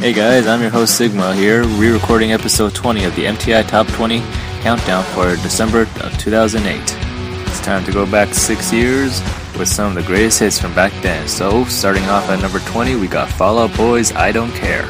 Hey guys, I'm your host Sigma here, re recording episode 20 of the MTI Top 20 Countdown for December of 2008. It's time to go back six years with some of the greatest hits from back then. So, starting off at number 20, we got Fall Out Boy's I Don't Care.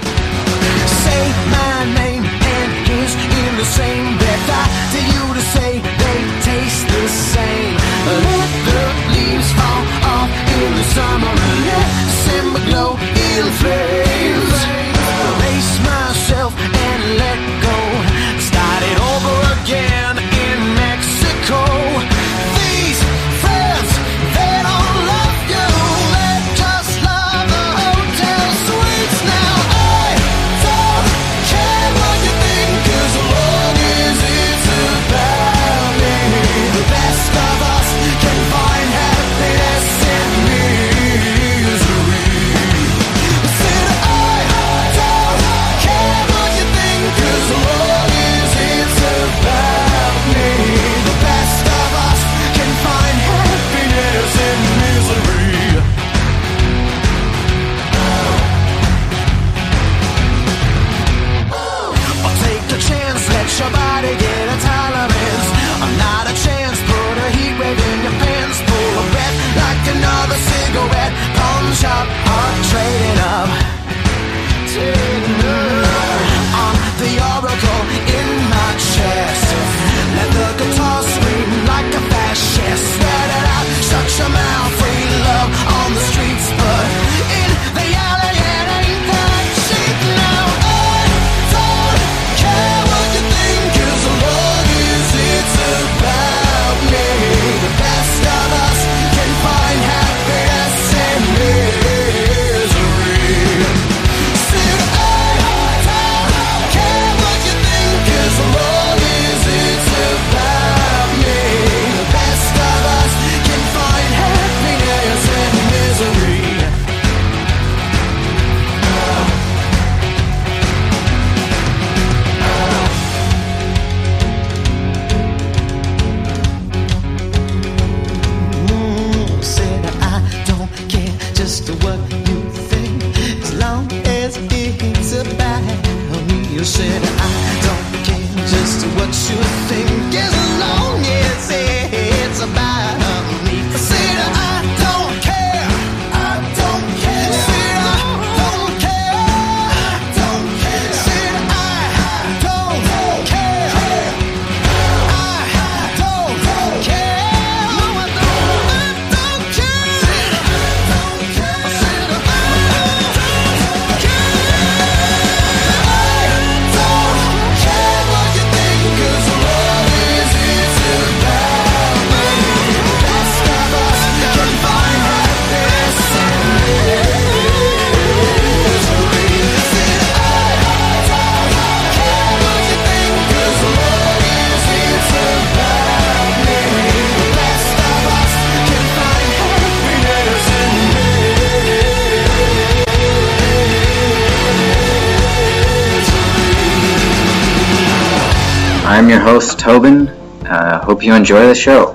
hope you enjoy the show.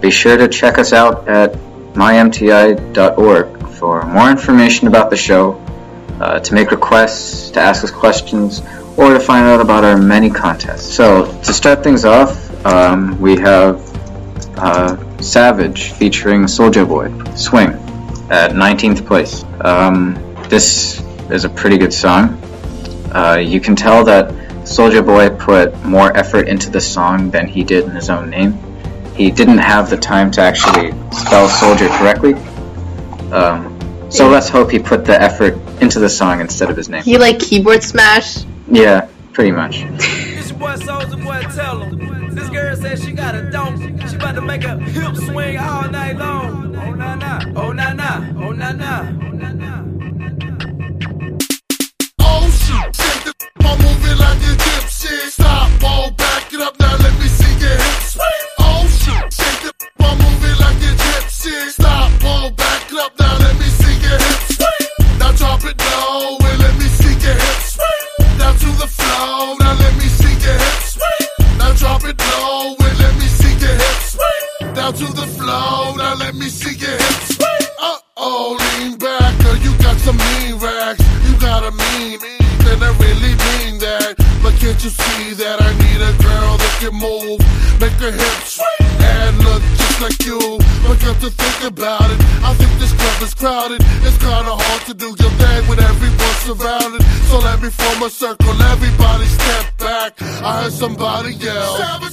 Be sure to check us out at mymti.org for more information about the show, uh, to make requests, to ask us questions, or to find out about our many contests. So, to start things off, um, we have uh, Savage featuring Soulja Boy, Swing, at 19th place. Um, this is a pretty good song. Uh, you can tell that Soulja Boy put more effort into the song than he did in his own name. He didn't have the time to actually spell soldier correctly. Um, so yeah. let's hope he put the effort into the song instead of his name. He like keyboard smash? Yeah, pretty much. This girl says she got a. She about to make a hip swing all night long. From a circle, everybody step back. I heard somebody yell.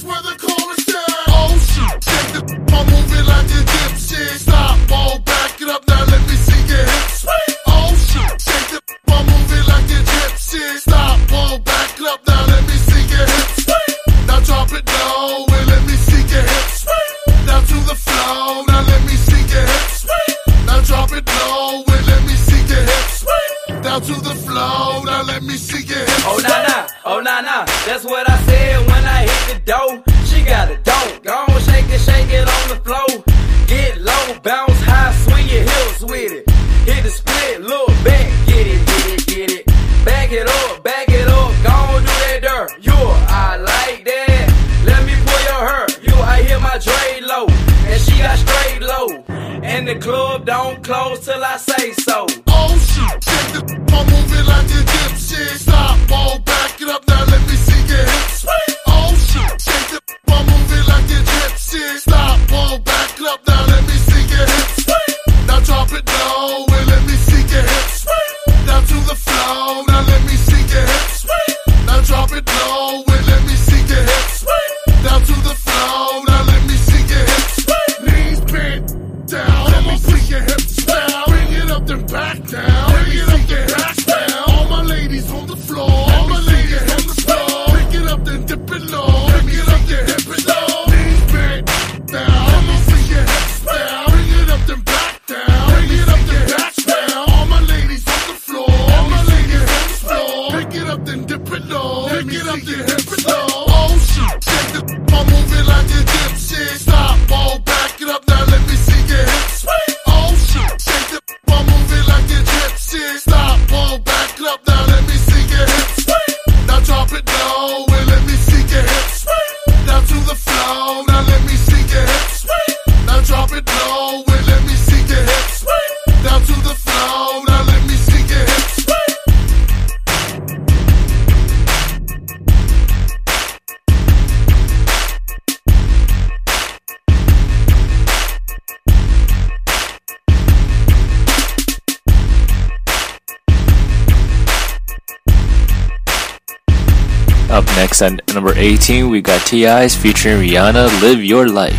18, we got T.I.'s featuring Rihanna, Live Your Life.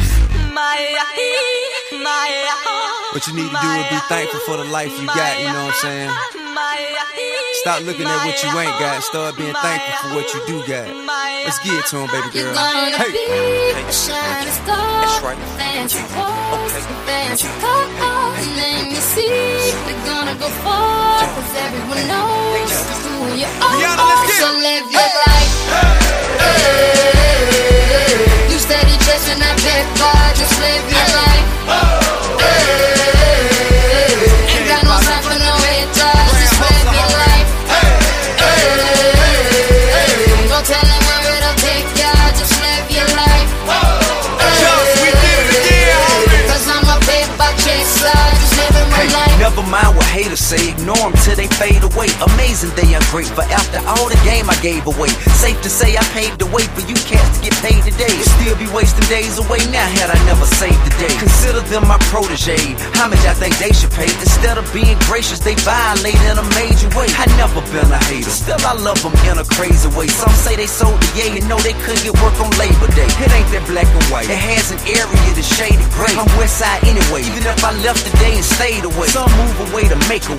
What you need to do is be thankful for the life you got, you know what I'm saying? Stop looking at what you ain't got, start being thankful for what you do got. Let's get it to him, baby girl. Hey. That's right. Fancy okay. fancy see. We're gonna go far, cause everyone knows who you are. say ignore them till they fade away. Amazing they ungrateful after all the game I gave away. Safe to say I paved the way for you cats to get paid today. Still be wasting days away now had I never saved the day. Consider them my protege. How much I think they should pay? Instead of being gracious, they violate in a major way. I never been a hater. Still I love them in a crazy way. Some say they sold the yay and know they couldn't get work on Labor Day. It ain't that black and white. It has an area that's shaded gray. I'm west side anyway. Even if I left today and stayed away, some move away to make a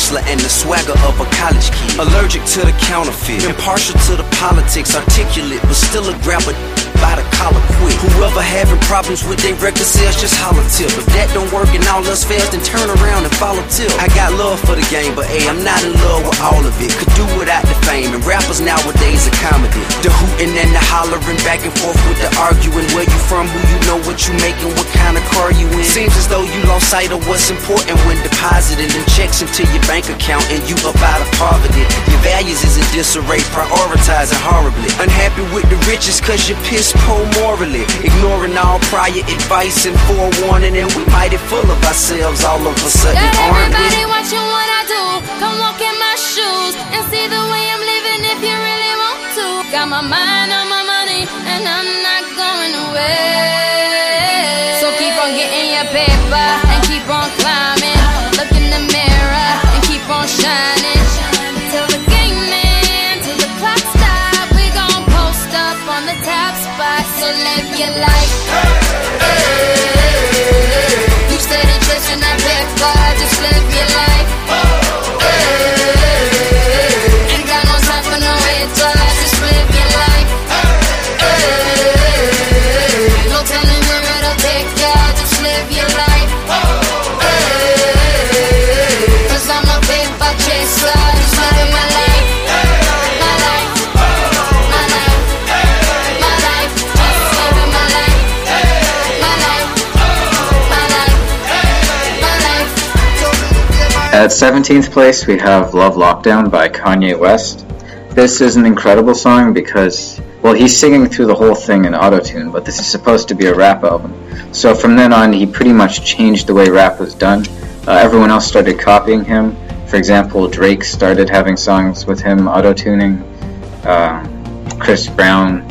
hustler and the swagger of a college kid. Allergic to the counterfeit, impartial to the politics, articulate, but still a grabber by the collar quick. Whoever having problems with their record sales, just holler tip. If that don't work and all else fails, then turn around and follow tip. I got love for the game, but hey, I'm not in love with all of it. Could do without the fame, and rappers nowadays are comedy. The hooting and the hollering, back and forth with the arguing. Where you from, who you know, what you making, what kind of car you in. Seems as though you lost sight of what's important when depositing them checks into your bank account and you up out of poverty. Your values is in disarray, prioritizing horribly. Unhappy with the riches cause you're piss poor morally. Ignoring all prior advice and forewarning, and we mighty full of ourselves all of a sudden, Got aren't we? everybody watching what I do. Come walk in my shoes and see the way I'm living if you really want to. Got my mind At 17th place, we have Love Lockdown by Kanye West. This is an incredible song because, well, he's singing through the whole thing in autotune, but this is supposed to be a rap album. So from then on, he pretty much changed the way rap was done. Uh, everyone else started copying him. For example, Drake started having songs with him auto-tuning. Uh, Chris Brown,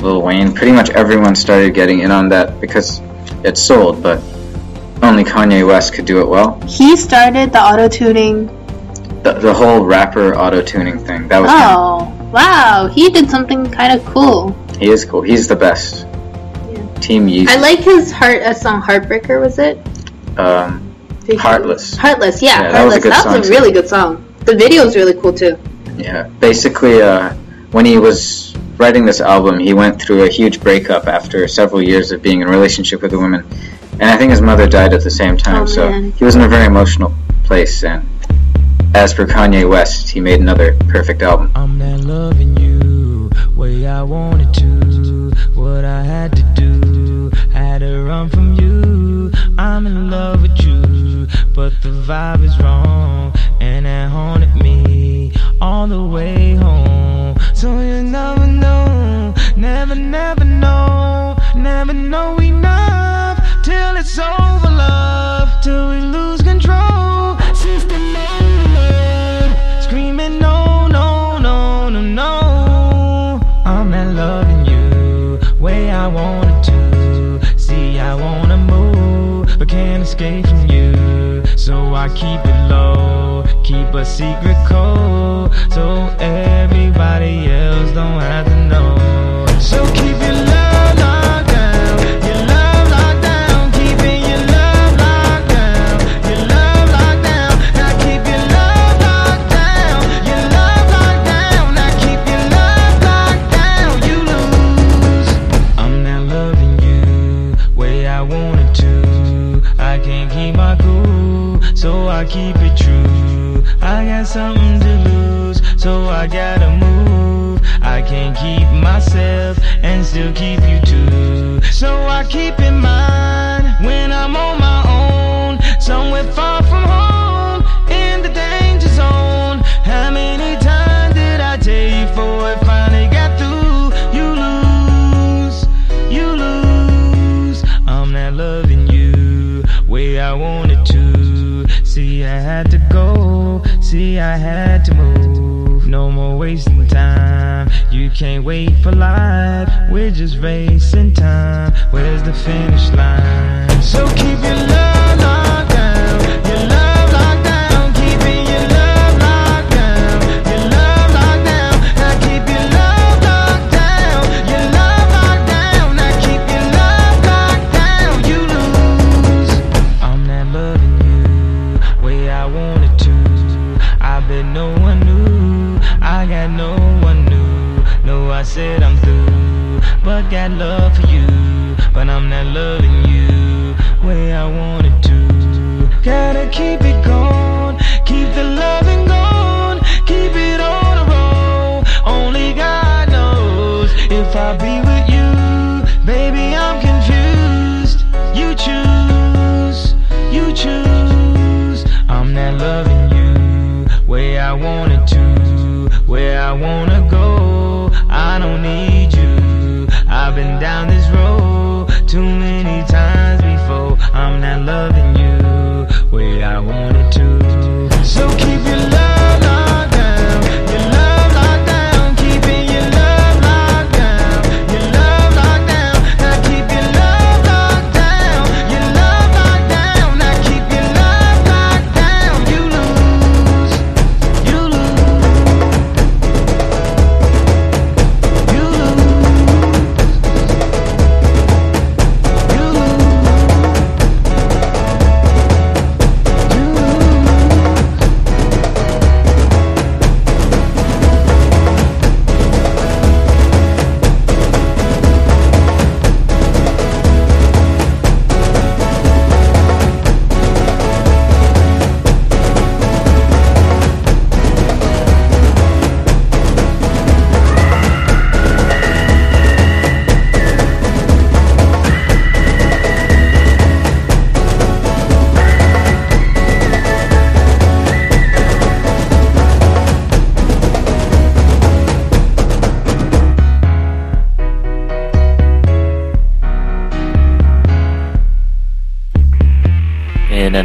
Lil Wayne, pretty much everyone started getting in on that because it sold, but only Kanye West could do it well. He started the auto tuning. The, the whole rapper auto-tuning thing, that was him. Oh, wow. He did something kind of cool. He is cool. He's the best. Team Yeezy. I like his heart a song Heartbreaker, was it? um, Heartless. Heartless, yeah, Yeah, that was a Heartless. good That was a really good song. The video is really cool too. Yeah. Basically, uh, when he was writing this album, he went through a huge breakup after several years of being in a relationship with a woman. And I think his mother died at the same time, Oh, so man. he was in a very emotional place. And as for Kanye West, he made another perfect album. I'm not loving you way I wanted to. What I had to do, had to run from you. I'm in love with you, but the vibe is wrong, and it haunted me all the way home. So you never know, never, never know, never know enough till it's over, love, till we lose control. System overload, screaming no, no, no, no, no. I'm not loving you way I wanted to. See, I wanna move, but can't escape from you. So I keep it low, keep a secret code, so everybody else don't have to know. So keep your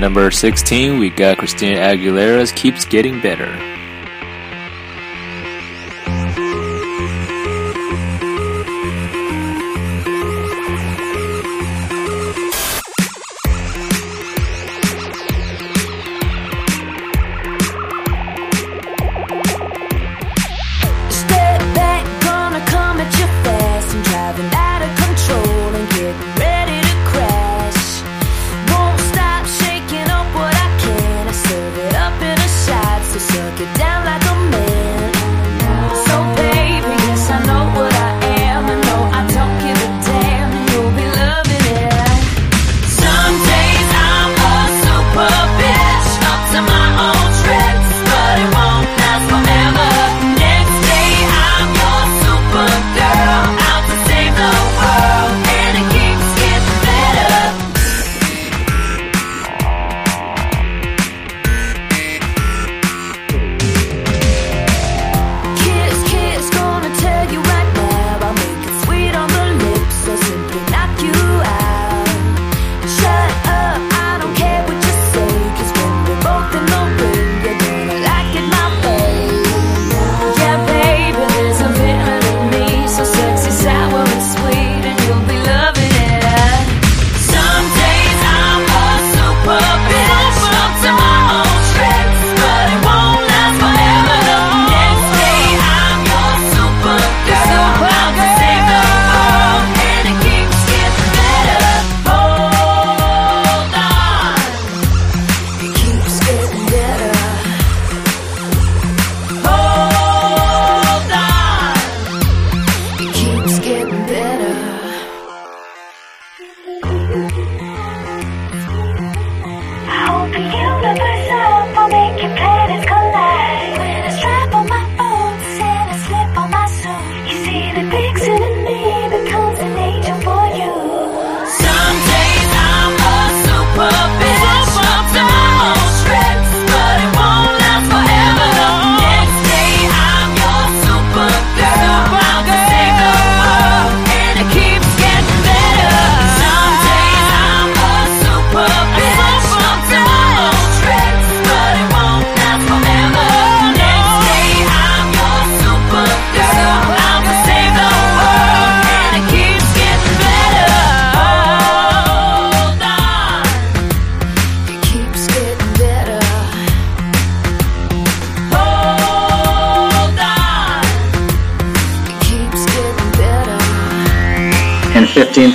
number 16, we got Christina Aguilera's Keeps Getting Better.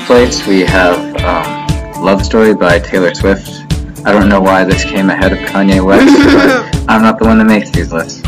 we have um, Love Story by Taylor Swift. I don't know why this came ahead of Kanye West, but I'm not the one that makes these lists.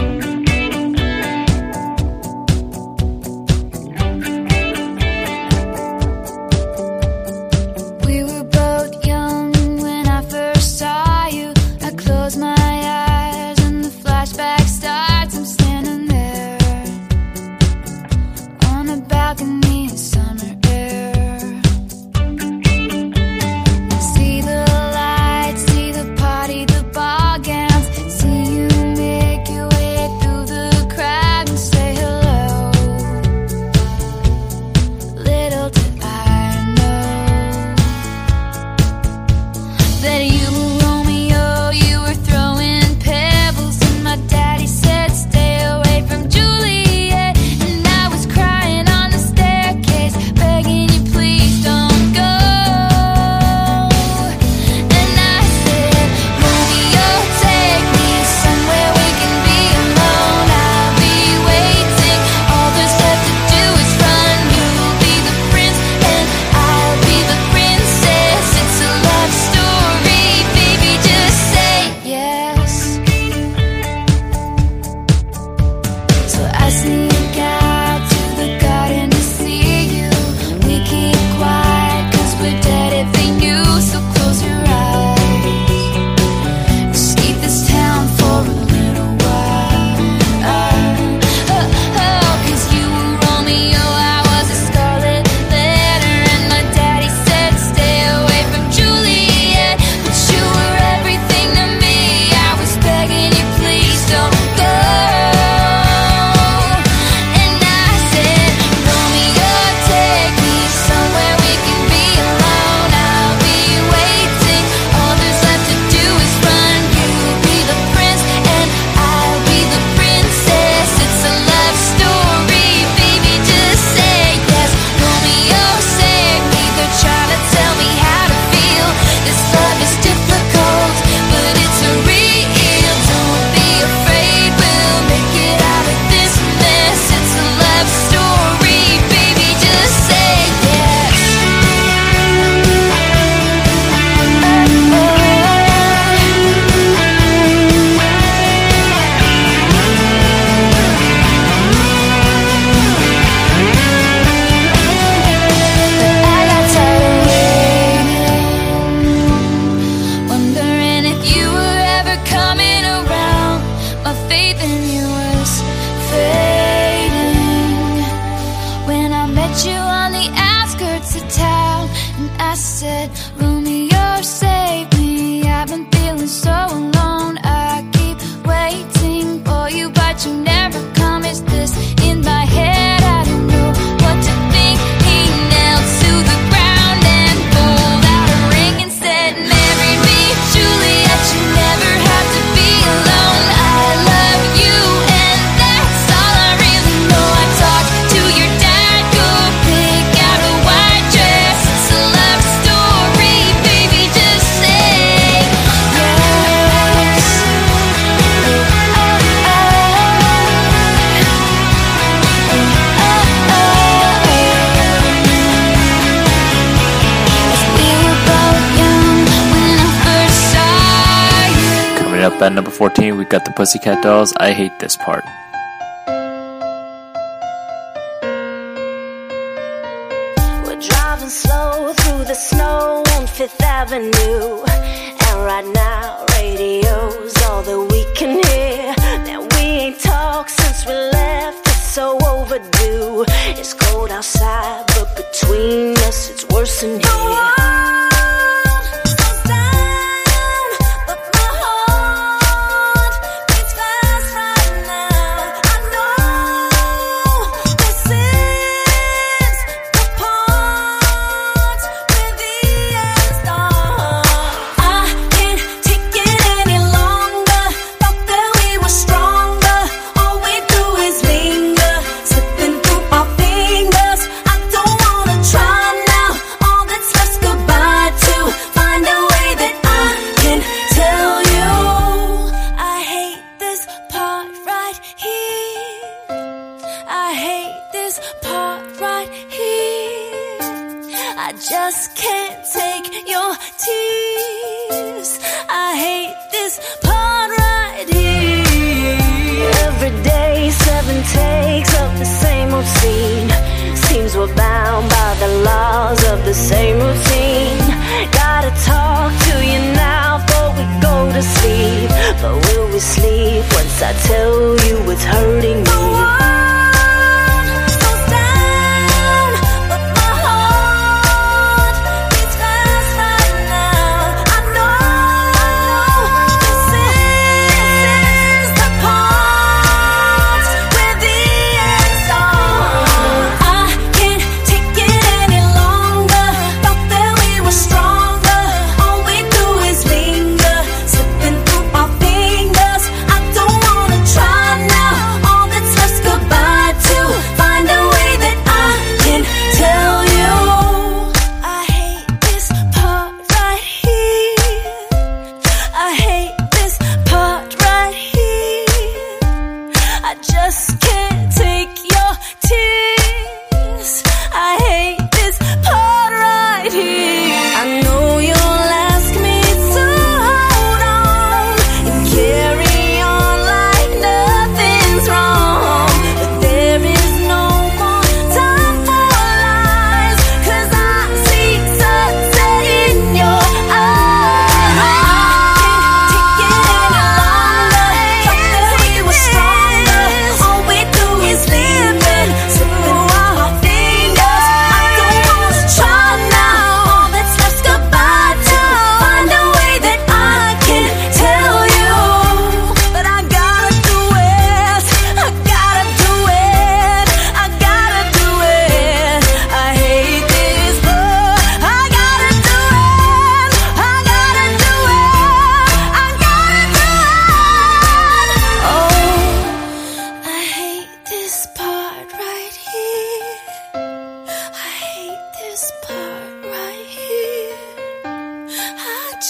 Pussycat Dolls. I hate this part.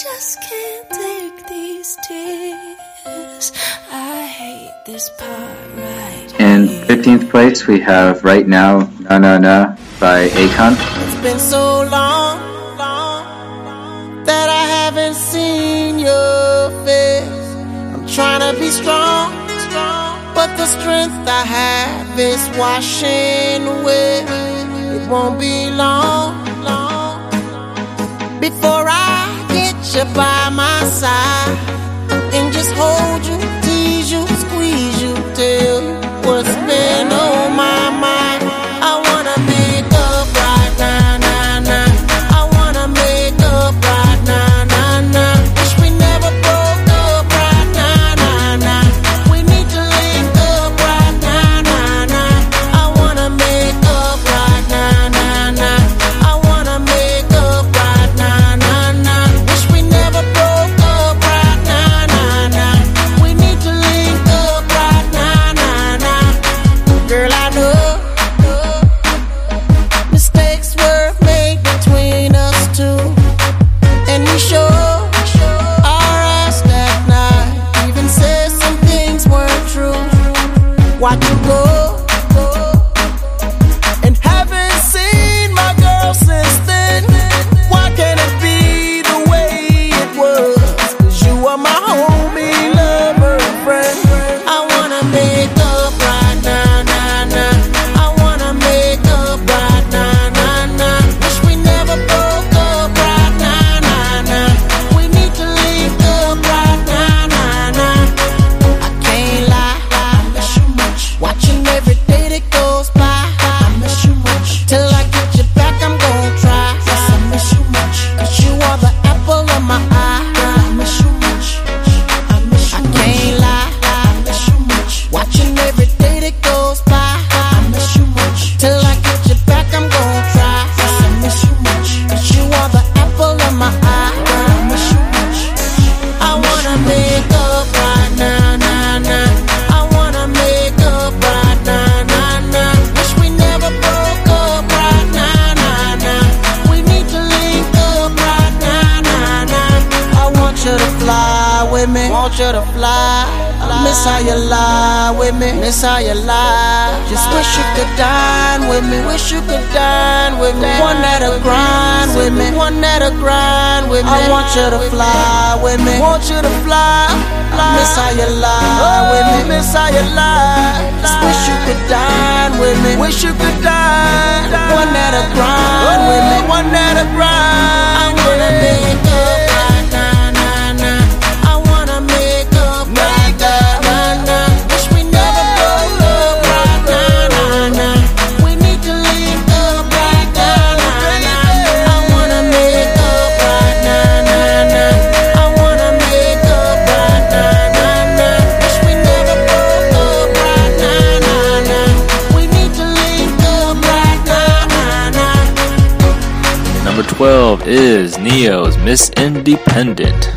just can't take these tears. I hate this part right In 15th place, we have Right Now, Na Na Na by Akon. It's been so long, long that I haven't seen your face. I'm trying to be strong, strong, but the strength I have is washing away. It won't be long, long before I you by my side and just hold you, tease you, squeeze you, tell you what's been. one that'll grind with me. One that'll grind with me. I want you to fly with me. Want you to fly. fly. Miss how you lie oh, with me. Miss how you lie. Wish you could dine with me. Wish you could dine. One that'll grind with oh, me. One that'll grind. I wanna. 12 is Ne-Yo's Miss Independent.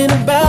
something about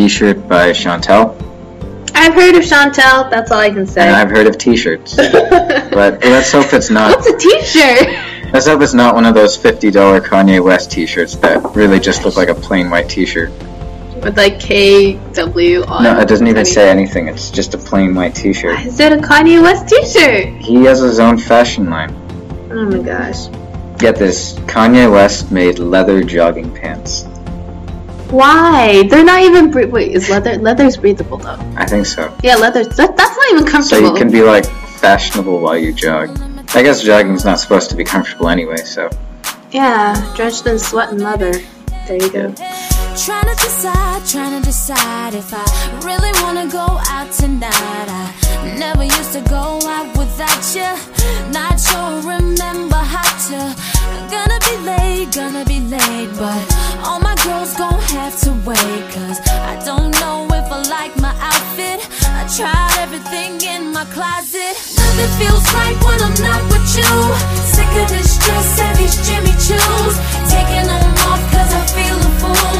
T-shirt by Shontelle. I've heard of Shontelle. That's all I can say. And I've heard of T-shirts, but let's hope it's not. What's a T-shirt? Let's hope it's not one of those fifty-dollar Kanye West T-shirts that really just look like a plain white T-shirt. With like KW on. No, it doesn't even say anything. It's just a plain white T-shirt. Is that a Kanye West T-shirt? He has his own fashion line. Oh my gosh. Get this: Kanye West made leather jogging pants. Why? They're not even. Bre- Wait, is leather? Leather's breathable though. I think so. Yeah, leather. That, that's not even comfortable. So you can be like fashionable while you jog. I guess jogging's not supposed to be comfortable anyway. So Yeah, drenched in sweat and leather. There you go. Trying to decide, trying to decide if I really wanna go out tonight. I never used to go out without you. Not sure, remember how to. Gonna be late, gonna be late, but all my to wait. Cause I don't know if I like my outfit. I tried everything in my closet. Nothing feels right when I'm not with you. Sick of this dress and these Jimmy Choos. Taking them off cause I feel a fool.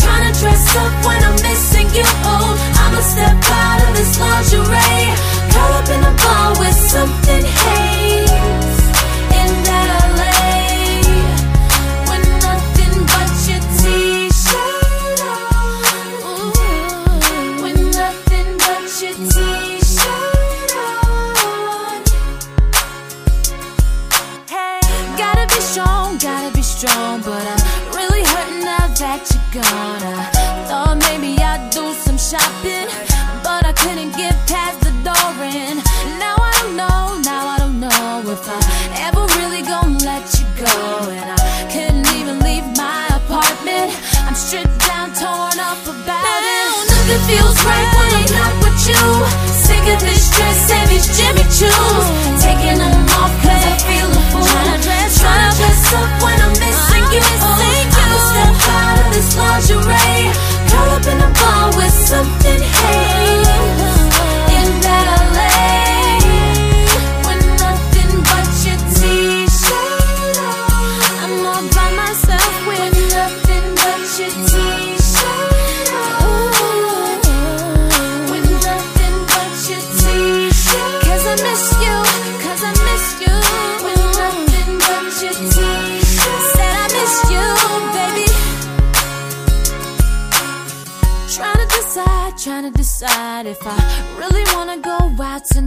Trying to dress up when I'm missing you. I'ma step out of this lingerie. Curl up in a bar with something haze. In that couldn't get past the door. And now I don't know, now I don't know if I ever really gonna let you go. And I couldn't even leave my apartment. I'm stripped down, torn up about it. Nothing feels right when I'm not with you. Sick of this dress and these Jimmy Choos.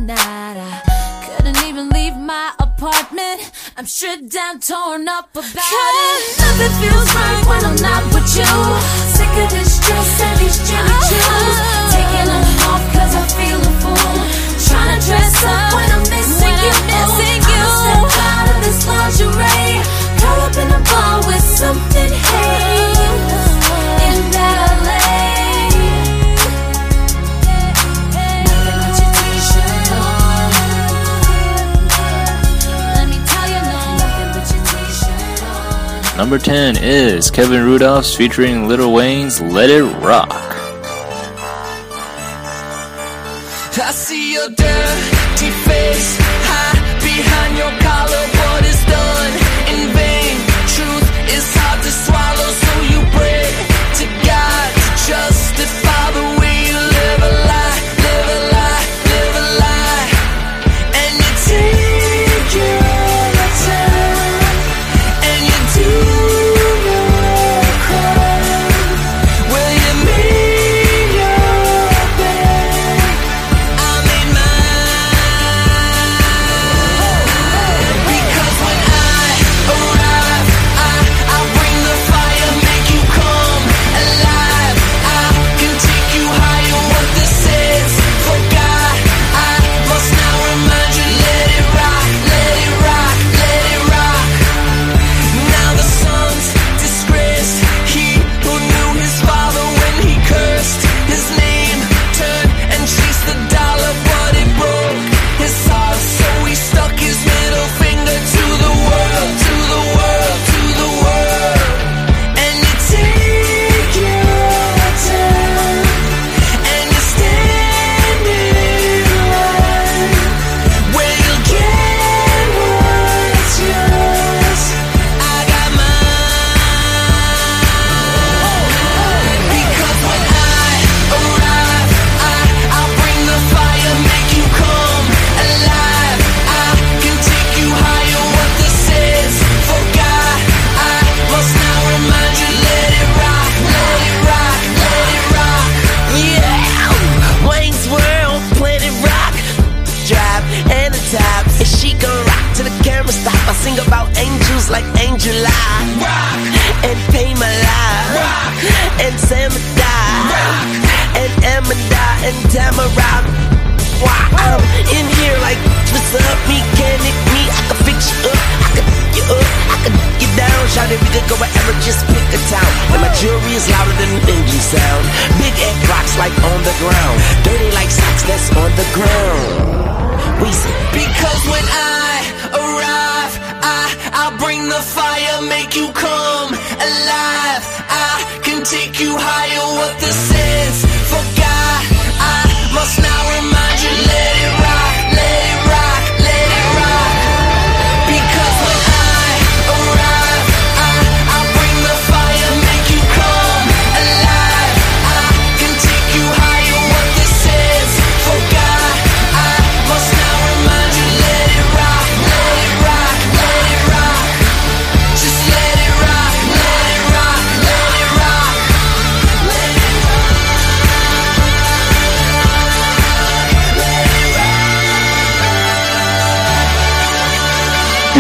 Out tonight. I couldn't even leave my apartment. I'm stripped down, torn up about it. Nothing feels right when I'm not with you. Sick of this dress and these Jimmy oh. Choos. Taking them off cause I feel a fool. Trying to dress up when I'm missing you. Missing you. I'ma step out of this lingerie. Curl up in a bar with something haze. Number 10 is Kevin Rudolph's featuring Lil Wayne's Let It Rock.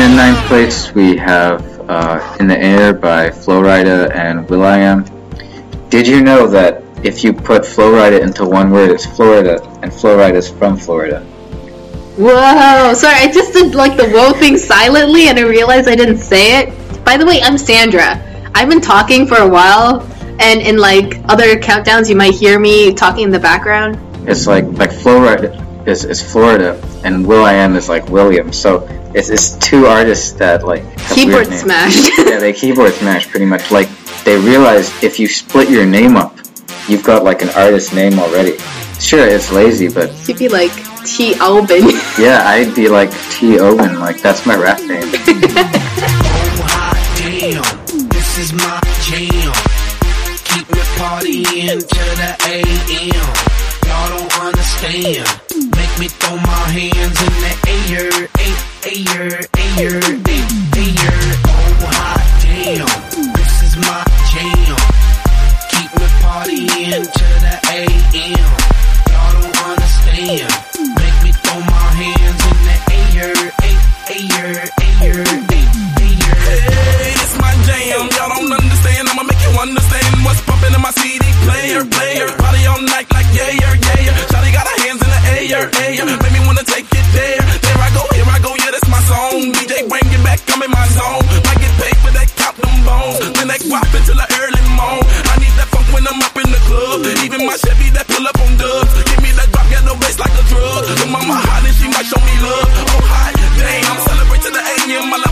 in ninth place, we have uh, In the Air by Flo Rida and Will.i.am. Did you know that if you put Flo Rida into one word, it's Florida, and Flo Rida's from Florida? Whoa! Sorry, I just did like the whoa thing silently, and I realized I didn't say it. By the way, I'm Sandra. I've been talking for a while, and in like other countdowns, you might hear me talking in the background. It's like like Flo Rida is, is Florida, and Will.i.am is like William. So it's, it's two artists that like keyboard smash. yeah, they keyboard smash pretty much. Like they realized if you split your name up, you've got like an artist name already. Sure, it's lazy, but you'd be like T. Albin. yeah, I'd be like T. Owen. Like that's my rap name. oh, hot damn, this is my jam. Keep me partying till the AM. Y'all don't understand. Make me throw my hands in the air. Ain't ayer, ayer, ayer. Wop until the early morn. I need that funk when I'm up in the club. Even my Chevy that pull up on dubs. Give me that drop, got no bass like a drug. The mama hot and she might show me love. Oh, hi, damn. I'm celebrating the A in my life.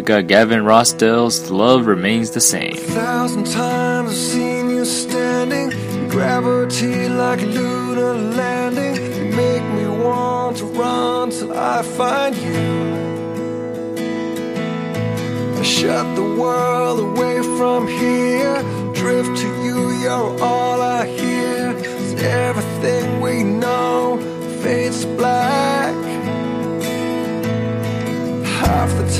We got Gavin Rossdale's Love Remains the Same. thousand times I've seen you standing gravity like lunar landing. You make me want to run till I find you. I shut the world away from here, drift to you, you're all I hear. everything we know fades black.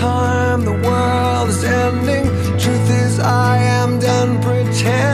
Time the world is ending. Truth is, I am done pretending.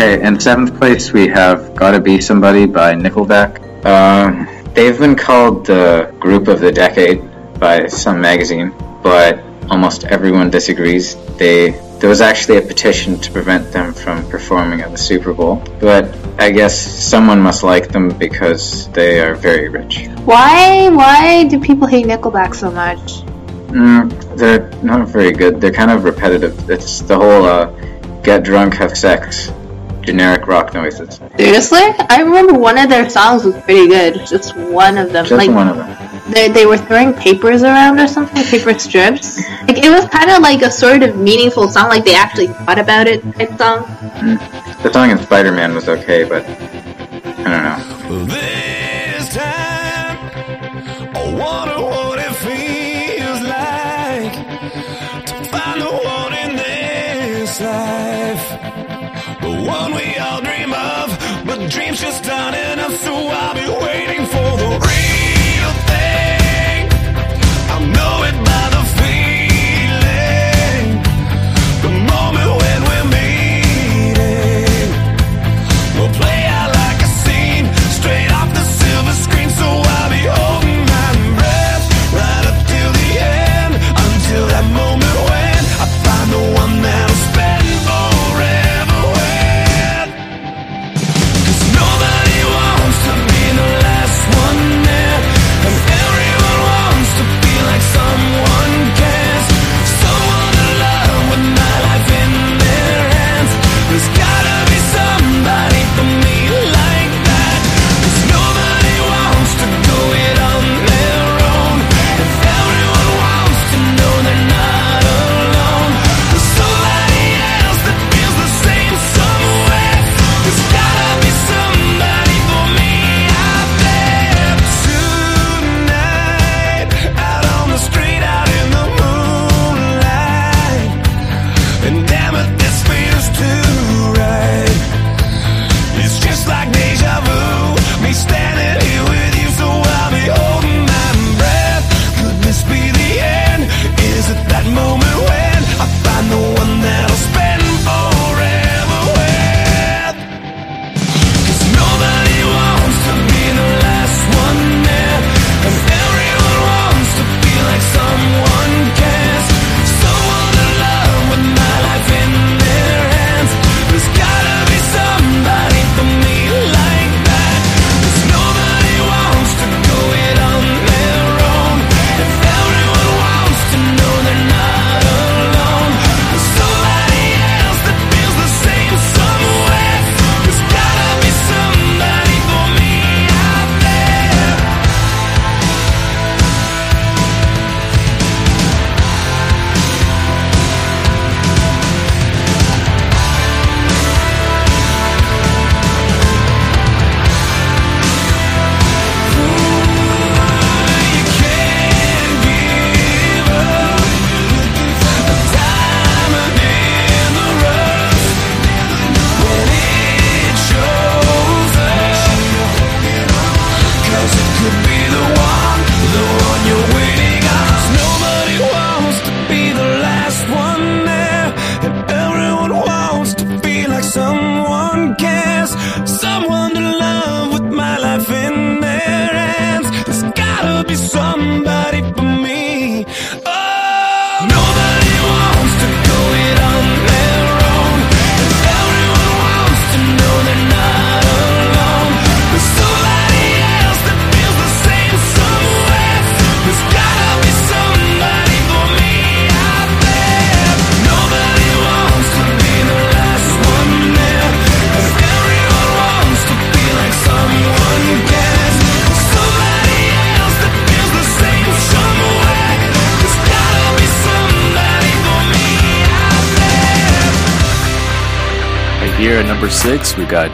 Okay, in seventh place we have Gotta Be Somebody by Nickelback. Um, they've been called the group of the decade by some magazine, but almost everyone disagrees. They there was actually a petition to prevent them from performing at the Super Bowl, but I guess someone must like them because they are very rich. Why? Why do people hate Nickelback so much? Mm, they're not very good. They're kind of repetitive. It's the whole uh, get drunk, have sex, generic rock noises. Seriously? I remember one of their songs was pretty good. Just one of them. Just like one of them. they, they were throwing papers around or something, paper strips. Like it was kind of like a sort of meaningful song, like they actually thought about it type song. Mm. The song in Spider Man was okay, but I don't know.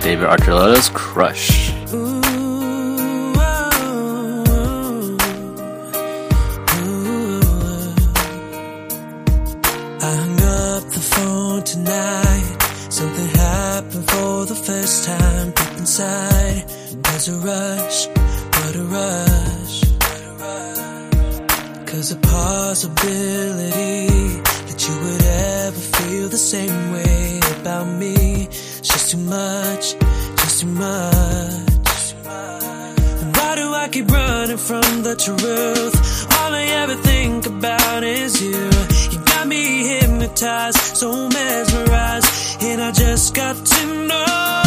David Archuleta's mesmerized, and I just got to know.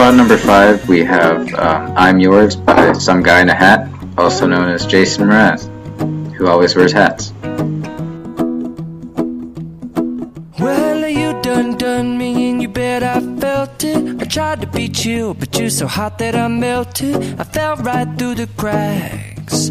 Spot number five, we have um, "I'm Yours" by some guy in a hat, also known as Jason Mraz, who always wears hats. Well, you done done me and you bet I felt it. I tried to beat you, but you're so hot that I melted. I fell right through the cracks.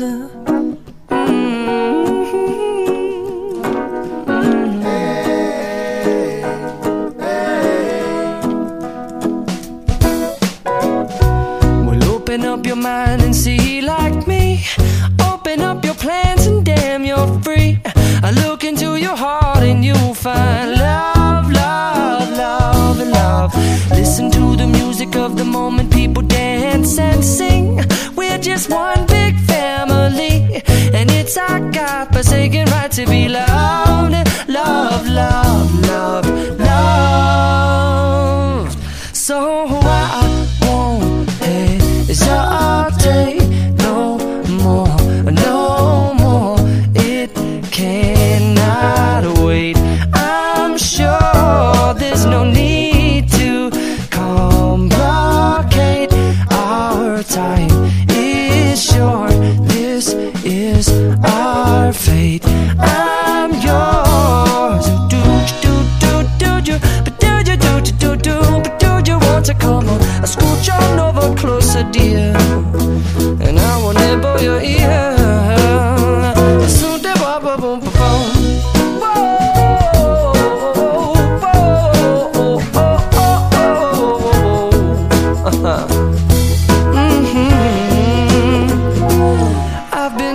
Well, open up your mind and see like me. Open up your plans and damn, you're free. I look into your heart and you'll find love, love, love, love. Listen to the music of the moment, people dance and sing. God-forsaken right to be loved, love, love, love,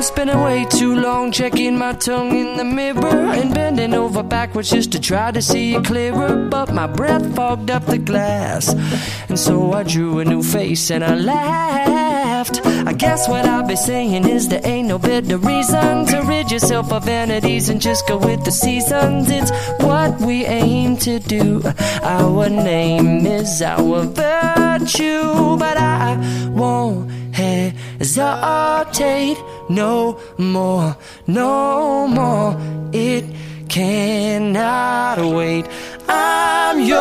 spending way too long checking my tongue in the mirror and bending over backwards just to try to see it clearer. But my breath fogged up the glass, and so I drew a new face and I laughed. Guess what I'll be saying is there ain't no better reason to rid yourself of vanities and just go with the seasons. It's what we aim to do. Our name is our virtue, but I won't hesitate no more, no more. It cannot wait. I'm yours.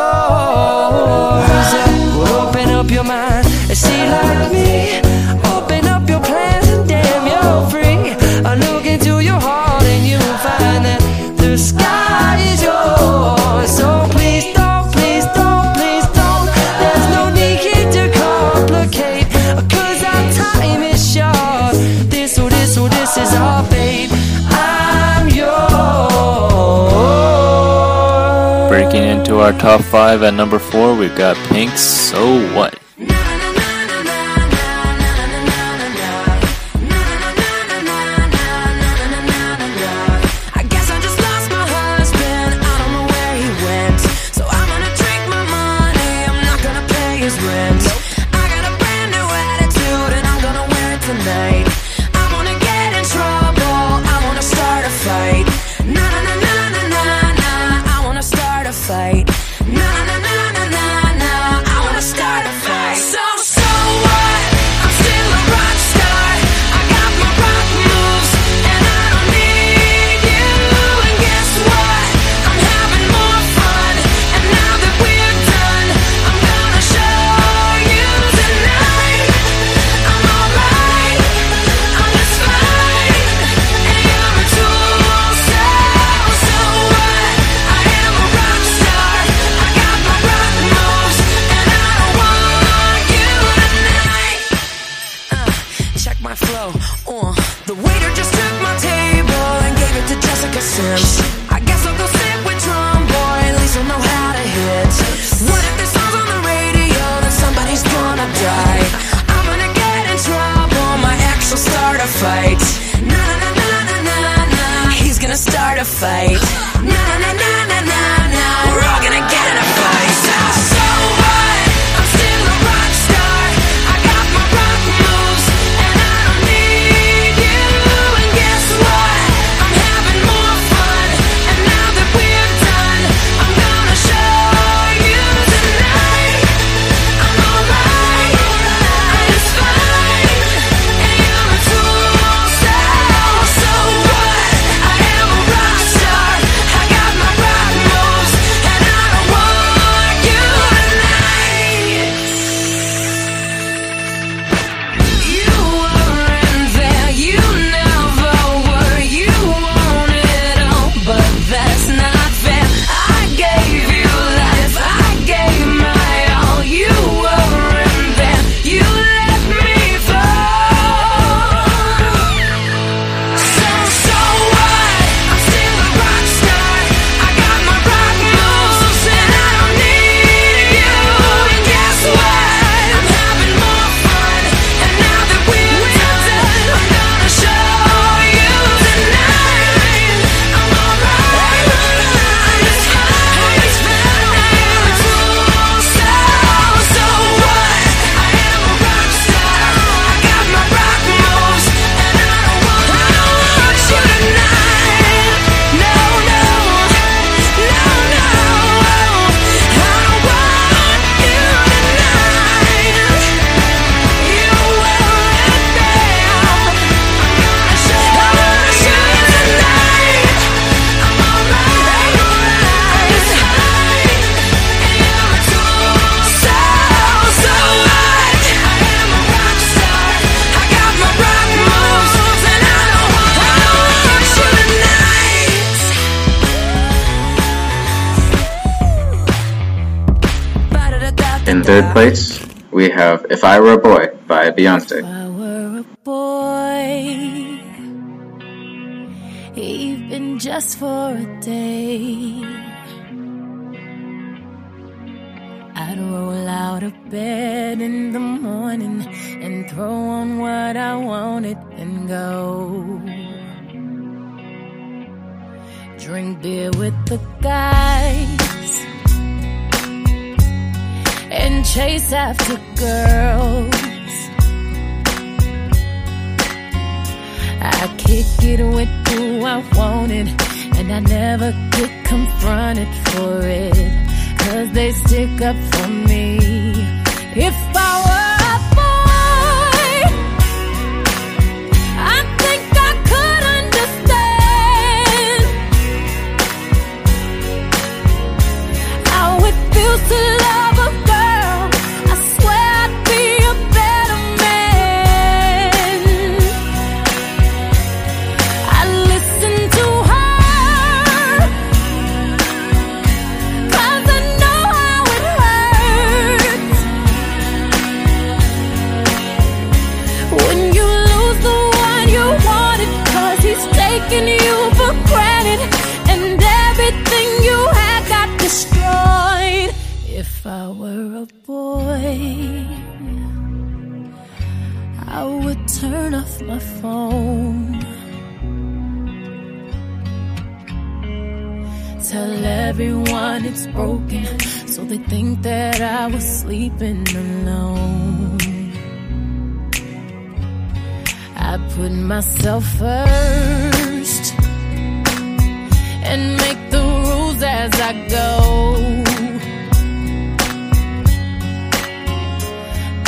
Open up your mind and see like me. our top five. At number four, we've got Pink So What. I Were a Boy by Beyonce. If I were a boy, even just for a day, I'd roll out of bed in the morning and throw on what I wanted and go. Drink beer with the guys chase after girls. I kick it with who I wanted, and I never get confronted for it, cause they stick up for me. If I were a boy, I think I could understand. To taking you for granted, and everything you had got destroyed. If I were a boy, I would turn off my phone. Tell everyone it's broken, so they think that I was sleeping alone. I put myself first and make the rules as I go.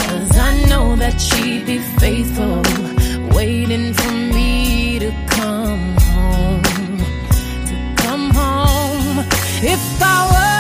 Cause I know that she'd be faithful, waiting for me to come home. To come home. If I were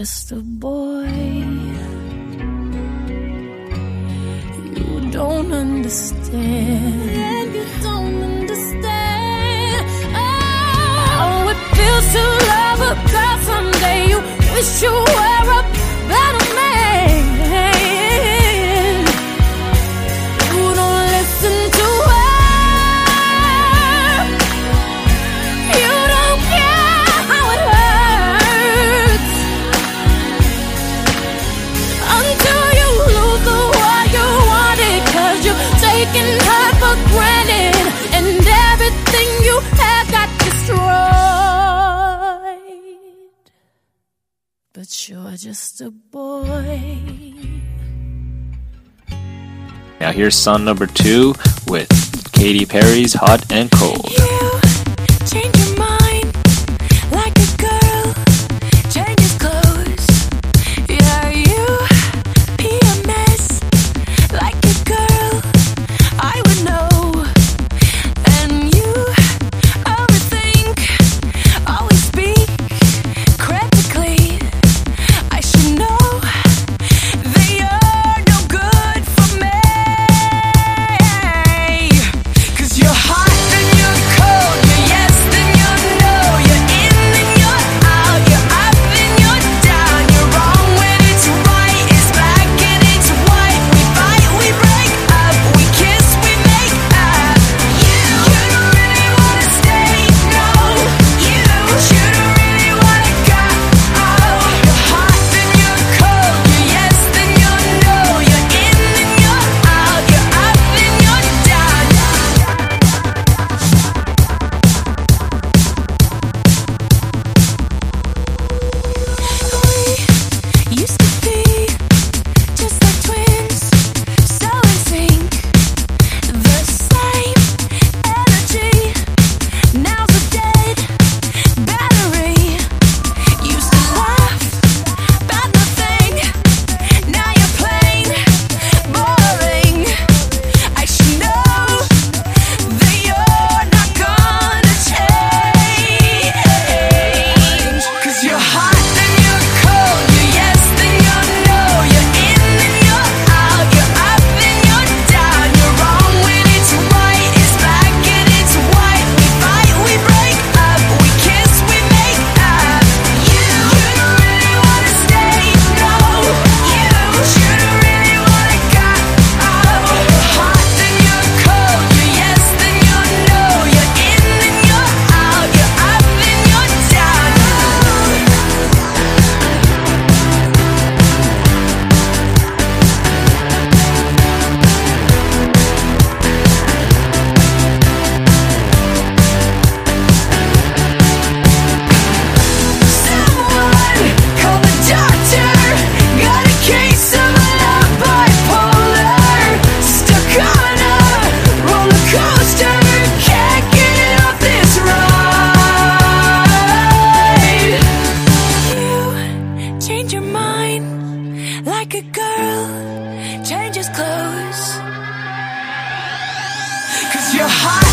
just a boy. You don't understand. You don't understand. Oh, it feels to love a girl someday. You wish you were But you're just a boy. Now here's song number two with Katy Perry's Hot and Cold. Change a girl changes clothes. Cause your heart.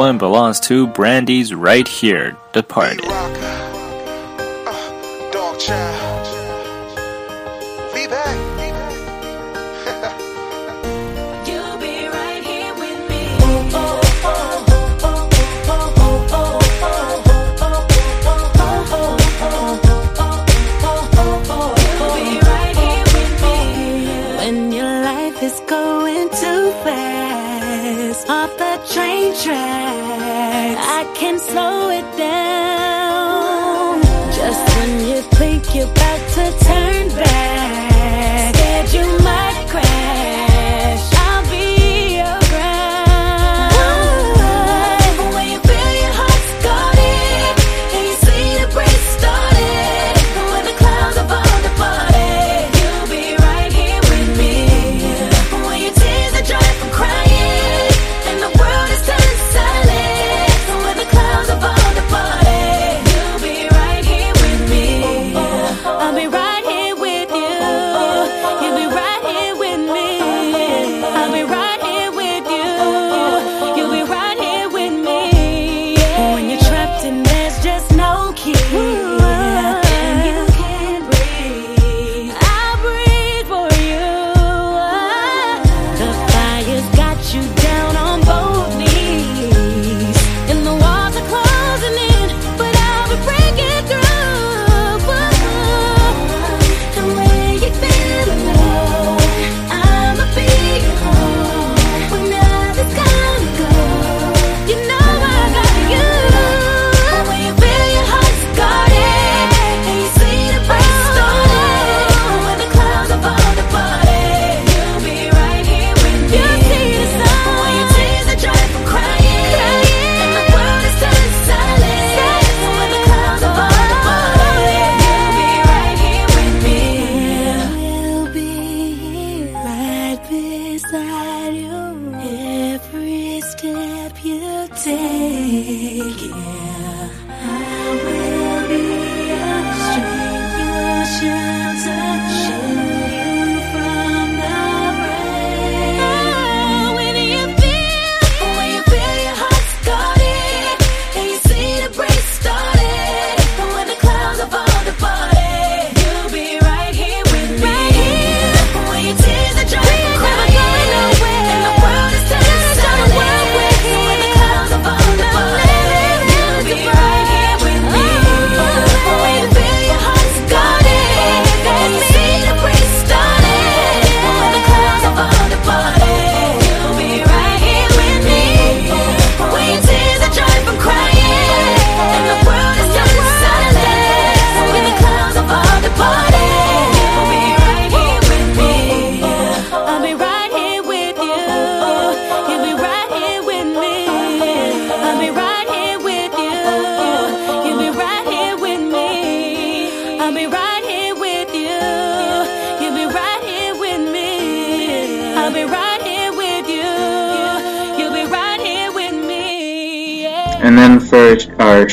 one belongs to Brandy's right here, Departed.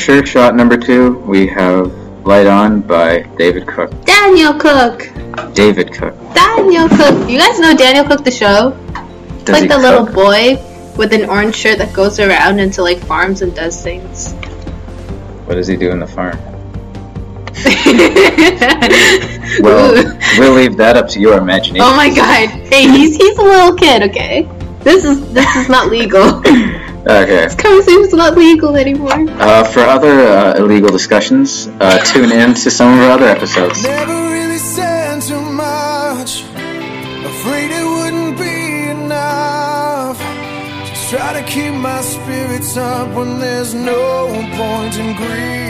picture, shot number two, we have Light On by David Cook. Daniel Cook! David Cook. Daniel Cook! You guys know Daniel Cook the show? Does like the cook? little boy with an orange shirt that goes around into like farms and does things. What does he do in the farm? well, we'll leave that up to your imagination. Oh my god! Hey, he's he's a little kid. Okay, this is this is not legal. Okay. It's kind of seems not legal anymore. Uh, for other uh, illegal discussions, uh, tune in to some of our other episodes. Never really said too much. Afraid it wouldn't be enough. Just try to keep my spirits up when there's no point in grief.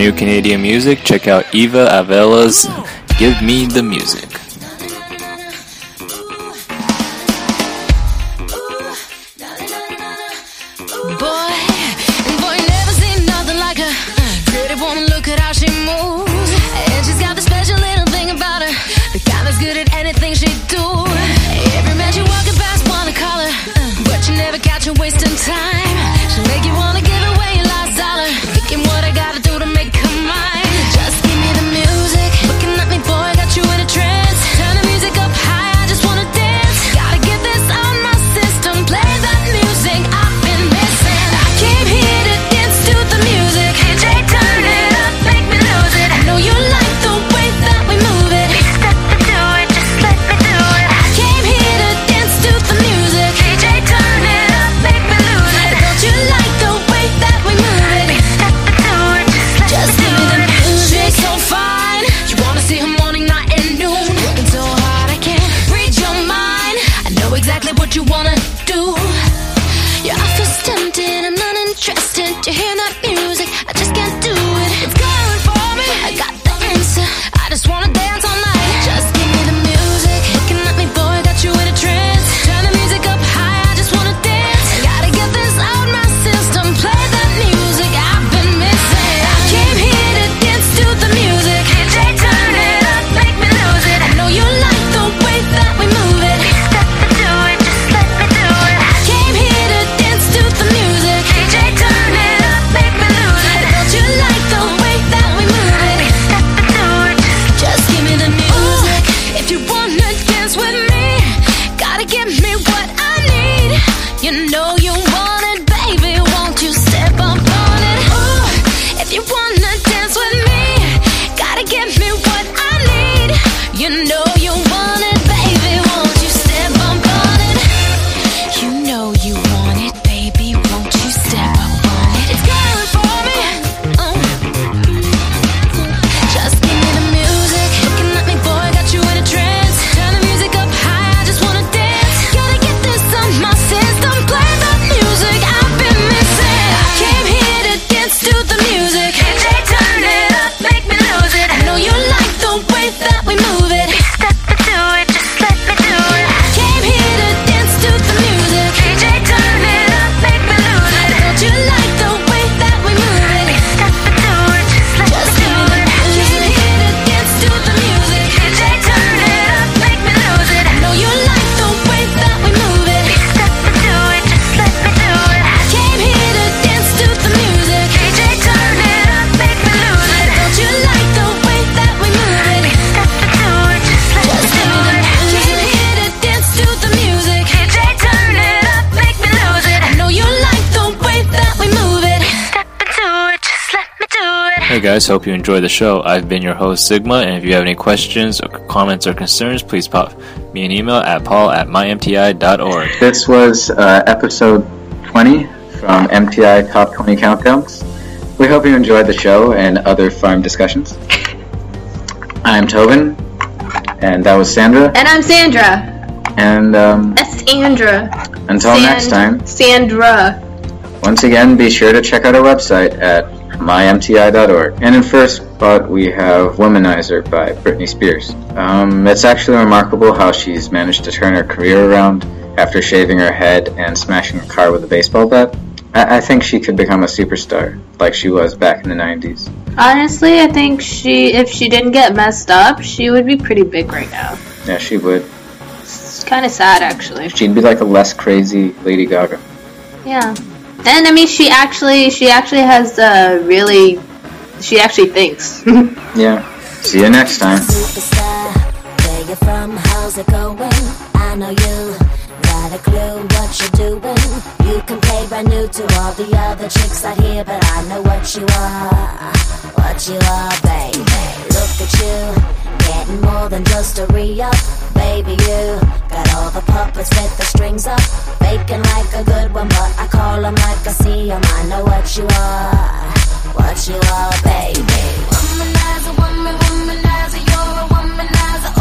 new Canadian music, check out Eva Avila's Give Me the Music. Hey guys, hope you enjoy the show. I've been your host Sigma, and if you have any questions or comments or concerns, please pop me an email at paul at mymti.org. This was uh, episode 20 from MTI Top 20 Countdowns. We hope you enjoyed the show and other farm discussions. I'm Tauben, and that was Sandra. And I'm Sandra. And um, That's Sandra. until next time, Sandra. once again, be sure to check out our website at mymti.org. And in first spot, we have Womanizer by Britney Spears. Um, it's actually remarkable how she's managed to turn her career around after shaving her head and smashing a car with a baseball bat. I, I think she could become a superstar like she was back in the 90s. Honestly, I think she, if she didn't get messed up, she would be pretty big right now. Yeah, she would. It's kind of sad, actually. She'd be like a less crazy Lady Gaga. Yeah. And I mean, she actually, she actually has uh, really, she actually thinks. Yeah. See you next time. Superstar, where you from? How's it going? I know you got a clue what you're doing. You can play brand new to all the other chicks out here, but I know what you are, what you are, baby. Look at you, getting more than just a re-up, baby. You got all the puppets with the strings up, faking like a good one, but I call 'em like I see 'em. I know what you are, what you are, baby. Womanizer, woman, womanizer, you're a womanizer,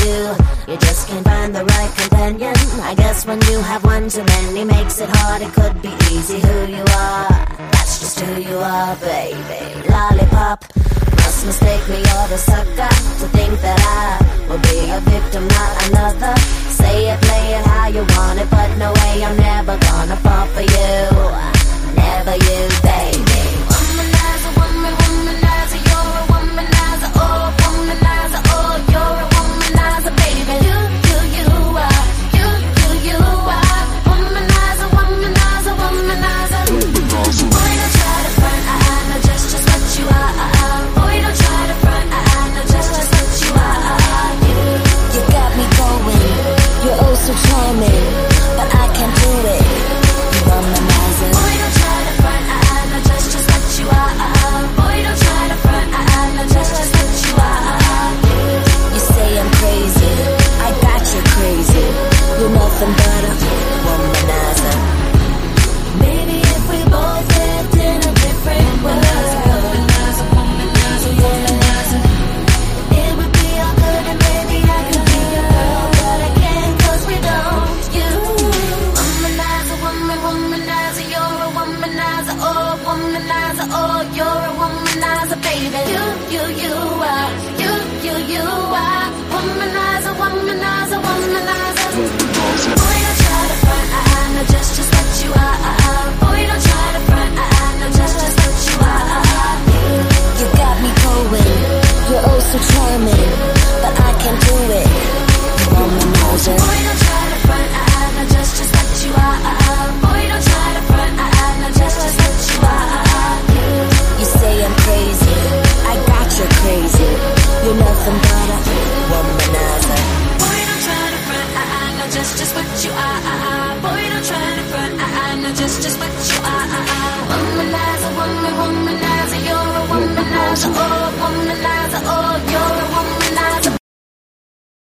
you, you just can't find the right companion. I guess when you have one too many makes it hard. It could be easy who you are. That's just who you are, baby. Lollipop. Must mistake me or the sucker to think that I will be a victim, not another. Say it, play it how you want it, but no way I'm never gonna fall for you. Never you, baby.